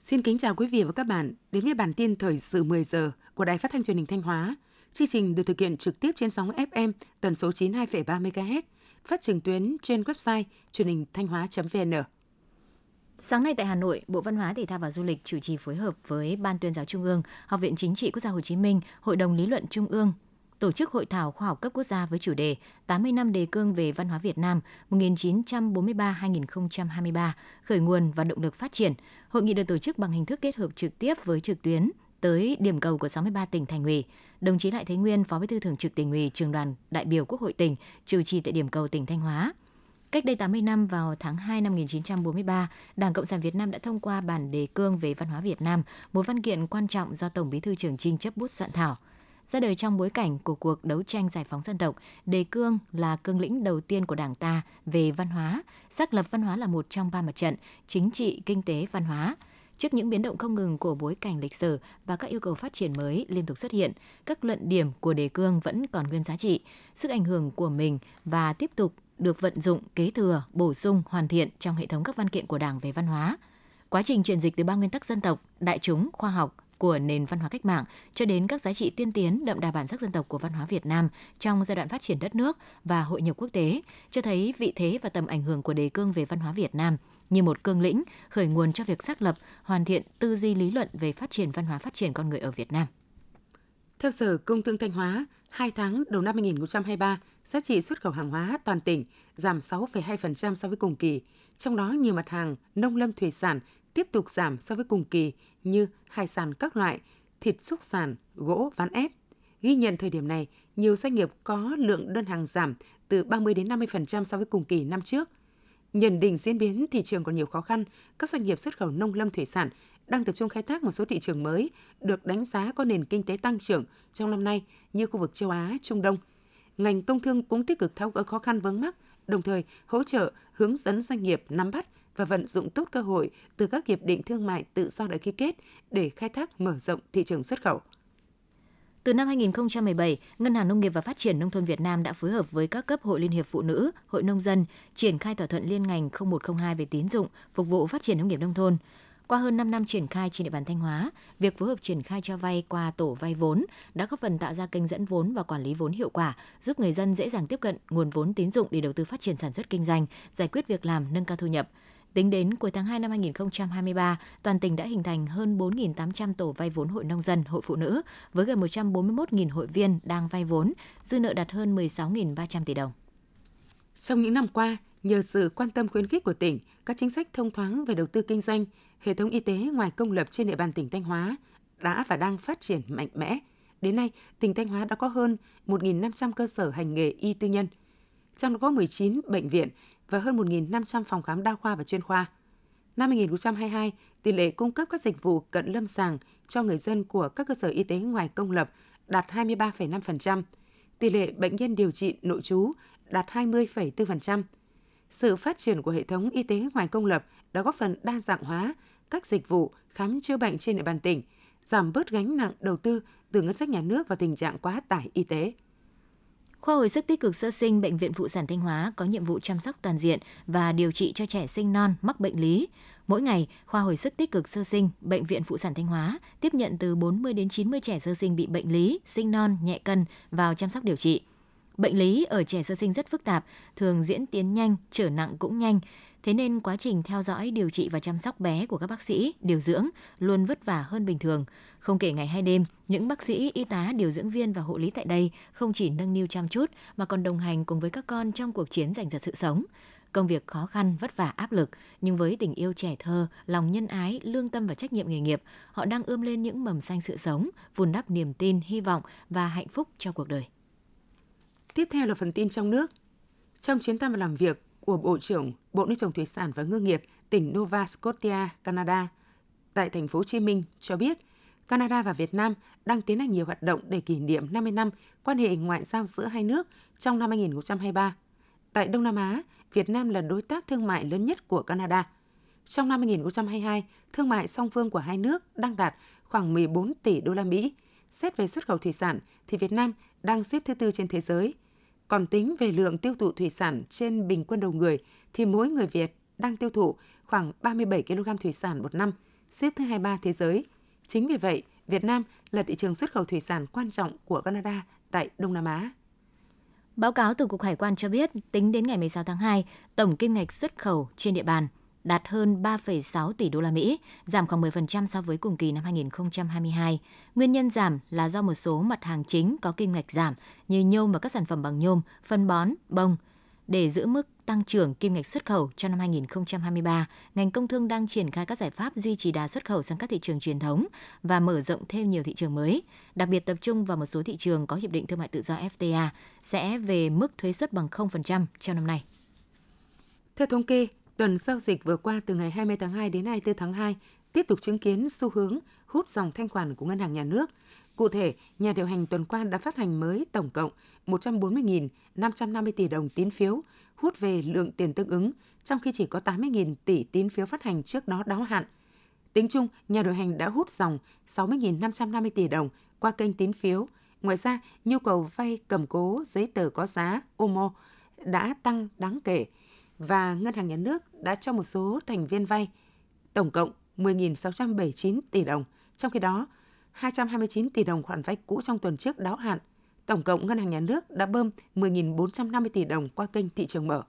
Xin kính chào quý vị và các bạn đến với bản tin thời sự 10 giờ của Đài Phát thanh Truyền hình Thanh Hóa. Chương trình được thực hiện trực tiếp trên sóng FM tần số 92,3 MHz, phát trực tuyến trên website truyền hình thanh hóa.vn. Sáng nay tại Hà Nội, Bộ Văn hóa Thể thao và Du lịch chủ trì phối hợp với Ban tuyên giáo Trung ương, Học viện Chính trị Quốc gia Hồ Chí Minh, Hội đồng lý luận Trung ương tổ chức hội thảo khoa học cấp quốc gia với chủ đề 80 năm đề cương về văn hóa Việt Nam 1943-2023, khởi nguồn và động lực phát triển. Hội nghị được tổ chức bằng hình thức kết hợp trực tiếp với trực tuyến tới điểm cầu của 63 tỉnh thành ủy. Đồng chí Lại Thế Nguyên, Phó Bí thư Thường trực tỉnh ủy, Trường đoàn đại biểu Quốc hội tỉnh, chủ trì tại điểm cầu tỉnh Thanh Hóa. Cách đây 80 năm vào tháng 2 năm 1943, Đảng Cộng sản Việt Nam đã thông qua bản đề cương về văn hóa Việt Nam, một văn kiện quan trọng do Tổng Bí thư Trường Trinh chấp bút soạn thảo ra đời trong bối cảnh của cuộc đấu tranh giải phóng dân tộc, đề cương là cương lĩnh đầu tiên của Đảng ta về văn hóa, xác lập văn hóa là một trong ba mặt trận chính trị, kinh tế, văn hóa. Trước những biến động không ngừng của bối cảnh lịch sử và các yêu cầu phát triển mới liên tục xuất hiện, các luận điểm của đề cương vẫn còn nguyên giá trị, sức ảnh hưởng của mình và tiếp tục được vận dụng, kế thừa, bổ sung, hoàn thiện trong hệ thống các văn kiện của Đảng về văn hóa. Quá trình chuyển dịch từ ba nguyên tắc dân tộc, đại chúng, khoa học, của nền văn hóa cách mạng cho đến các giá trị tiên tiến đậm đà bản sắc dân tộc của văn hóa Việt Nam trong giai đoạn phát triển đất nước và hội nhập quốc tế, cho thấy vị thế và tầm ảnh hưởng của đề cương về văn hóa Việt Nam như một cương lĩnh khởi nguồn cho việc xác lập, hoàn thiện tư duy lý luận về phát triển văn hóa phát triển con người ở Việt Nam. Theo Sở Công Thương Thanh Hóa, 2 tháng đầu năm 2023, giá trị xuất khẩu hàng hóa toàn tỉnh giảm 6,2% so với cùng kỳ, trong đó nhiều mặt hàng nông lâm thủy sản tiếp tục giảm so với cùng kỳ như hải sản các loại, thịt xúc sản, gỗ, ván ép. Ghi nhận thời điểm này, nhiều doanh nghiệp có lượng đơn hàng giảm từ 30 đến 50% so với cùng kỳ năm trước. Nhận định diễn biến thị trường còn nhiều khó khăn, các doanh nghiệp xuất khẩu nông lâm thủy sản đang tập trung khai thác một số thị trường mới được đánh giá có nền kinh tế tăng trưởng trong năm nay như khu vực châu Á, Trung Đông. Ngành công thương cũng tích cực tháo gỡ khó khăn vướng mắc, đồng thời hỗ trợ hướng dẫn doanh nghiệp nắm bắt và vận dụng tốt cơ hội từ các hiệp định thương mại tự do đã ký kết để khai thác mở rộng thị trường xuất khẩu. Từ năm 2017, Ngân hàng Nông nghiệp và Phát triển Nông thôn Việt Nam đã phối hợp với các cấp Hội Liên hiệp Phụ nữ, Hội Nông dân triển khai thỏa thuận liên ngành 0102 về tín dụng, phục vụ phát triển nông nghiệp nông thôn. Qua hơn 5 năm triển khai trên địa bàn Thanh Hóa, việc phối hợp triển khai cho vay qua tổ vay vốn đã góp phần tạo ra kênh dẫn vốn và quản lý vốn hiệu quả, giúp người dân dễ dàng tiếp cận nguồn vốn tín dụng để đầu tư phát triển sản xuất kinh doanh, giải quyết việc làm, nâng cao thu nhập. Tính đến cuối tháng 2 năm 2023, toàn tỉnh đã hình thành hơn 4.800 tổ vay vốn hội nông dân, hội phụ nữ với gần 141.000 hội viên đang vay vốn, dư nợ đạt hơn 16.300 tỷ đồng. Trong những năm qua, nhờ sự quan tâm khuyến khích của tỉnh, các chính sách thông thoáng về đầu tư kinh doanh, hệ thống y tế ngoài công lập trên địa bàn tỉnh Thanh Hóa đã và đang phát triển mạnh mẽ. Đến nay, tỉnh Thanh Hóa đã có hơn 1.500 cơ sở hành nghề y tư nhân. Trong đó có 19 bệnh viện và hơn 1.500 phòng khám đa khoa và chuyên khoa. Năm 2022, tỷ lệ cung cấp các dịch vụ cận lâm sàng cho người dân của các cơ sở y tế ngoài công lập đạt 23,5%, tỷ lệ bệnh nhân điều trị nội trú đạt 20,4%. Sự phát triển của hệ thống y tế ngoài công lập đã góp phần đa dạng hóa các dịch vụ khám chữa bệnh trên địa bàn tỉnh, giảm bớt gánh nặng đầu tư từ ngân sách nhà nước và tình trạng quá tải y tế. Khoa hồi sức tích cực sơ sinh Bệnh viện Phụ sản Thanh Hóa có nhiệm vụ chăm sóc toàn diện và điều trị cho trẻ sinh non mắc bệnh lý. Mỗi ngày, khoa hồi sức tích cực sơ sinh Bệnh viện Phụ sản Thanh Hóa tiếp nhận từ 40 đến 90 trẻ sơ sinh bị bệnh lý, sinh non, nhẹ cân vào chăm sóc điều trị. Bệnh lý ở trẻ sơ sinh rất phức tạp, thường diễn tiến nhanh, trở nặng cũng nhanh. Thế nên quá trình theo dõi, điều trị và chăm sóc bé của các bác sĩ, điều dưỡng luôn vất vả hơn bình thường. Không kể ngày hay đêm, những bác sĩ, y tá, điều dưỡng viên và hộ lý tại đây không chỉ nâng niu chăm chút mà còn đồng hành cùng với các con trong cuộc chiến giành giật sự sống. Công việc khó khăn, vất vả, áp lực, nhưng với tình yêu trẻ thơ, lòng nhân ái, lương tâm và trách nhiệm nghề nghiệp, họ đang ươm lên những mầm xanh sự sống, vun đắp niềm tin, hy vọng và hạnh phúc cho cuộc đời. Tiếp theo là phần tin trong nước. Trong chuyến thăm và làm việc của Bộ trưởng Bộ Nuôi trồng Thủy sản và Ngư nghiệp tỉnh Nova Scotia, Canada, tại thành phố Hồ Chí Minh cho biết, Canada và Việt Nam đang tiến hành nhiều hoạt động để kỷ niệm 50 năm quan hệ ngoại giao giữa hai nước trong năm 2023. Tại Đông Nam Á, Việt Nam là đối tác thương mại lớn nhất của Canada. Trong năm 2022, thương mại song phương của hai nước đang đạt khoảng 14 tỷ đô la Mỹ, xét về xuất khẩu thủy sản thì Việt Nam đang xếp thứ tư trên thế giới. Còn tính về lượng tiêu thụ thủy sản trên bình quân đầu người thì mỗi người Việt đang tiêu thụ khoảng 37 kg thủy sản một năm, xếp thứ 23 thế giới. Chính vì vậy, Việt Nam là thị trường xuất khẩu thủy sản quan trọng của Canada tại Đông Nam Á. Báo cáo từ Cục Hải quan cho biết, tính đến ngày 16 tháng 2, tổng kim ngạch xuất khẩu trên địa bàn đạt hơn 3,6 tỷ đô la Mỹ, giảm khoảng 10% so với cùng kỳ năm 2022. Nguyên nhân giảm là do một số mặt hàng chính có kim ngạch giảm như nhôm và các sản phẩm bằng nhôm, phân bón, bông. Để giữ mức tăng trưởng kim ngạch xuất khẩu cho năm 2023, ngành công thương đang triển khai các giải pháp duy trì đà xuất khẩu sang các thị trường truyền thống và mở rộng thêm nhiều thị trường mới, đặc biệt tập trung vào một số thị trường có hiệp định thương mại tự do FTA sẽ về mức thuế suất bằng 0% trong năm nay. Theo thống kê, tuần giao dịch vừa qua từ ngày 20 tháng 2 đến 24 tháng 2 tiếp tục chứng kiến xu hướng hút dòng thanh khoản của ngân hàng nhà nước. Cụ thể, nhà điều hành tuần qua đã phát hành mới tổng cộng 140.550 tỷ đồng tín phiếu, hút về lượng tiền tương ứng, trong khi chỉ có 80.000 tỷ tín phiếu phát hành trước đó đáo hạn. Tính chung, nhà điều hành đã hút dòng 60.550 tỷ đồng qua kênh tín phiếu. Ngoài ra, nhu cầu vay cầm cố giấy tờ có giá OMO đã tăng đáng kể và Ngân hàng Nhà nước đã cho một số thành viên vay tổng cộng 10.679 tỷ đồng. Trong khi đó, 229 tỷ đồng khoản vay cũ trong tuần trước đáo hạn. Tổng cộng Ngân hàng Nhà nước đã bơm 10.450 tỷ đồng qua kênh thị trường mở.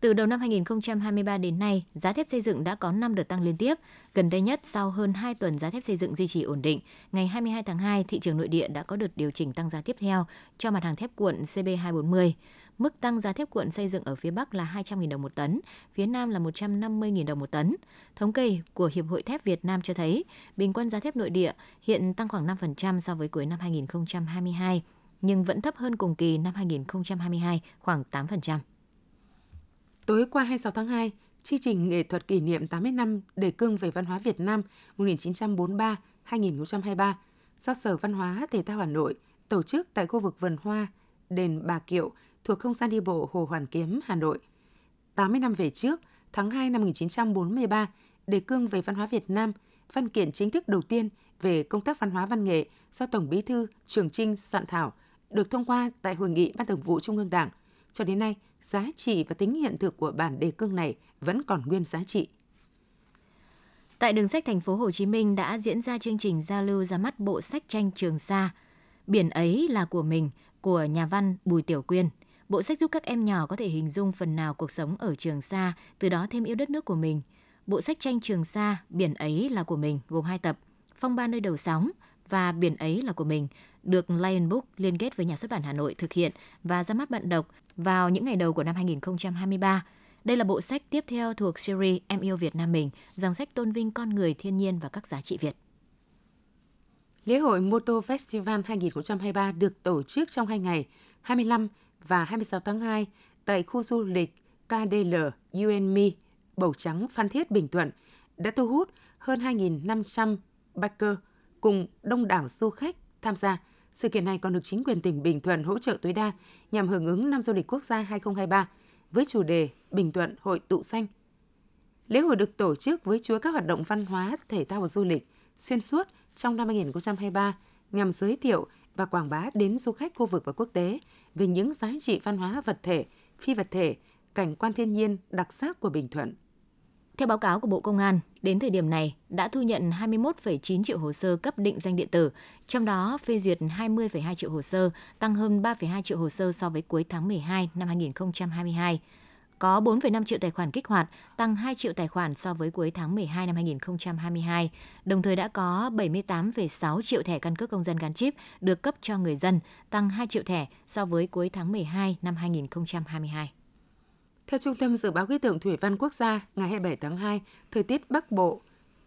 Từ đầu năm 2023 đến nay, giá thép xây dựng đã có 5 đợt tăng liên tiếp. Gần đây nhất, sau hơn 2 tuần giá thép xây dựng duy trì ổn định, ngày 22 tháng 2, thị trường nội địa đã có đợt điều chỉnh tăng giá tiếp theo cho mặt hàng thép cuộn CB240. Mức tăng giá thép cuộn xây dựng ở phía Bắc là 200.000 đồng một tấn, phía Nam là 150.000 đồng một tấn. Thống kê của Hiệp hội Thép Việt Nam cho thấy, bình quân giá thép nội địa hiện tăng khoảng 5% so với cuối năm 2022, nhưng vẫn thấp hơn cùng kỳ năm 2022 khoảng 8%. Tối qua 26 tháng 2, chương trình nghệ thuật kỷ niệm 80 năm đề cương về văn hóa Việt Nam 1943-2023 do Sở Văn hóa Thể thao Hà Nội tổ chức tại khu vực vườn hoa, đền Bà Kiệu thuộc không gian đi bộ Hồ Hoàn Kiếm, Hà Nội. 80 năm về trước, tháng 2 năm 1943, đề cương về văn hóa Việt Nam, văn kiện chính thức đầu tiên về công tác văn hóa văn nghệ do Tổng Bí thư Trường Trinh soạn thảo được thông qua tại hội nghị Ban Thường vụ Trung ương Đảng. Cho đến nay, giá trị và tính hiện thực của bản đề cương này vẫn còn nguyên giá trị. Tại đường sách thành phố Hồ Chí Minh đã diễn ra chương trình giao lưu ra mắt bộ sách tranh Trường Sa. Biển ấy là của mình của nhà văn Bùi Tiểu Quyên. Bộ sách giúp các em nhỏ có thể hình dung phần nào cuộc sống ở Trường Sa, từ đó thêm yêu đất nước của mình. Bộ sách tranh Trường Sa, Biển ấy là của mình gồm hai tập, Phong ba nơi đầu sóng và Biển ấy là của mình, được Lion Book liên kết với nhà xuất bản Hà Nội thực hiện và ra mắt bạn đọc vào những ngày đầu của năm 2023. Đây là bộ sách tiếp theo thuộc series Em yêu Việt Nam mình, dòng sách tôn vinh con người, thiên nhiên và các giá trị Việt. Lễ hội Moto Festival 2023 được tổ chức trong hai ngày 25 và 26 tháng 2 tại khu du lịch KDL UNMI Bầu Trắng Phan Thiết Bình Thuận đã thu hút hơn 2.500 biker cùng đông đảo du khách tham gia. Sự kiện này còn được chính quyền tỉnh Bình Thuận hỗ trợ tối đa nhằm hưởng ứng năm du lịch quốc gia 2023 với chủ đề Bình Thuận Hội tụ xanh. Lễ hội được tổ chức với chuỗi các hoạt động văn hóa, thể thao và du lịch xuyên suốt trong năm 2023 nhằm giới thiệu và quảng bá đến du khách khu vực và quốc tế về những giá trị văn hóa vật thể, phi vật thể, cảnh quan thiên nhiên đặc sắc của Bình Thuận. Theo báo cáo của Bộ Công an, đến thời điểm này đã thu nhận 21,9 triệu hồ sơ cấp định danh điện tử, trong đó phê duyệt 20,2 triệu hồ sơ, tăng hơn 3,2 triệu hồ sơ so với cuối tháng 12 năm 2022 có 4,5 triệu tài khoản kích hoạt, tăng 2 triệu tài khoản so với cuối tháng 12 năm 2022. Đồng thời đã có 78,6 triệu thẻ căn cước công dân gắn chip được cấp cho người dân, tăng 2 triệu thẻ so với cuối tháng 12 năm 2022. Theo Trung tâm Dự báo Khí tượng Thủy văn Quốc gia, ngày 27 tháng 2, thời tiết Bắc Bộ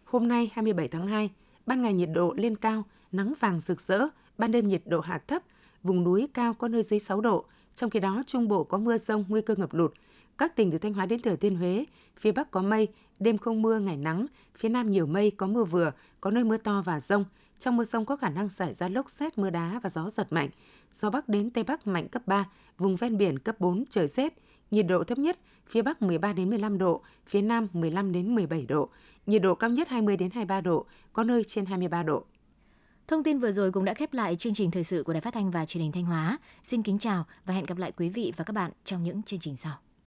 hôm nay 27 tháng 2, ban ngày nhiệt độ lên cao, nắng vàng rực rỡ, ban đêm nhiệt độ hạ thấp, vùng núi cao có nơi dưới 6 độ, trong khi đó Trung Bộ có mưa rông, nguy cơ ngập lụt, các tỉnh từ Thanh Hóa đến Thừa Thiên Huế, phía Bắc có mây, đêm không mưa, ngày nắng, phía Nam nhiều mây, có mưa vừa, có nơi mưa to và rông. Trong mưa rông có khả năng xảy ra lốc xét, mưa đá và gió giật mạnh. Gió Bắc đến Tây Bắc mạnh cấp 3, vùng ven biển cấp 4, trời rét. Nhiệt độ thấp nhất phía Bắc 13 đến 15 độ, phía Nam 15 đến 17 độ. Nhiệt độ cao nhất 20 đến 23 độ, có nơi trên 23 độ. Thông tin vừa rồi cũng đã khép lại chương trình thời sự của Đài Phát thanh và Truyền hình Thanh Hóa. Xin kính chào và hẹn gặp lại quý vị và các bạn trong những chương trình sau.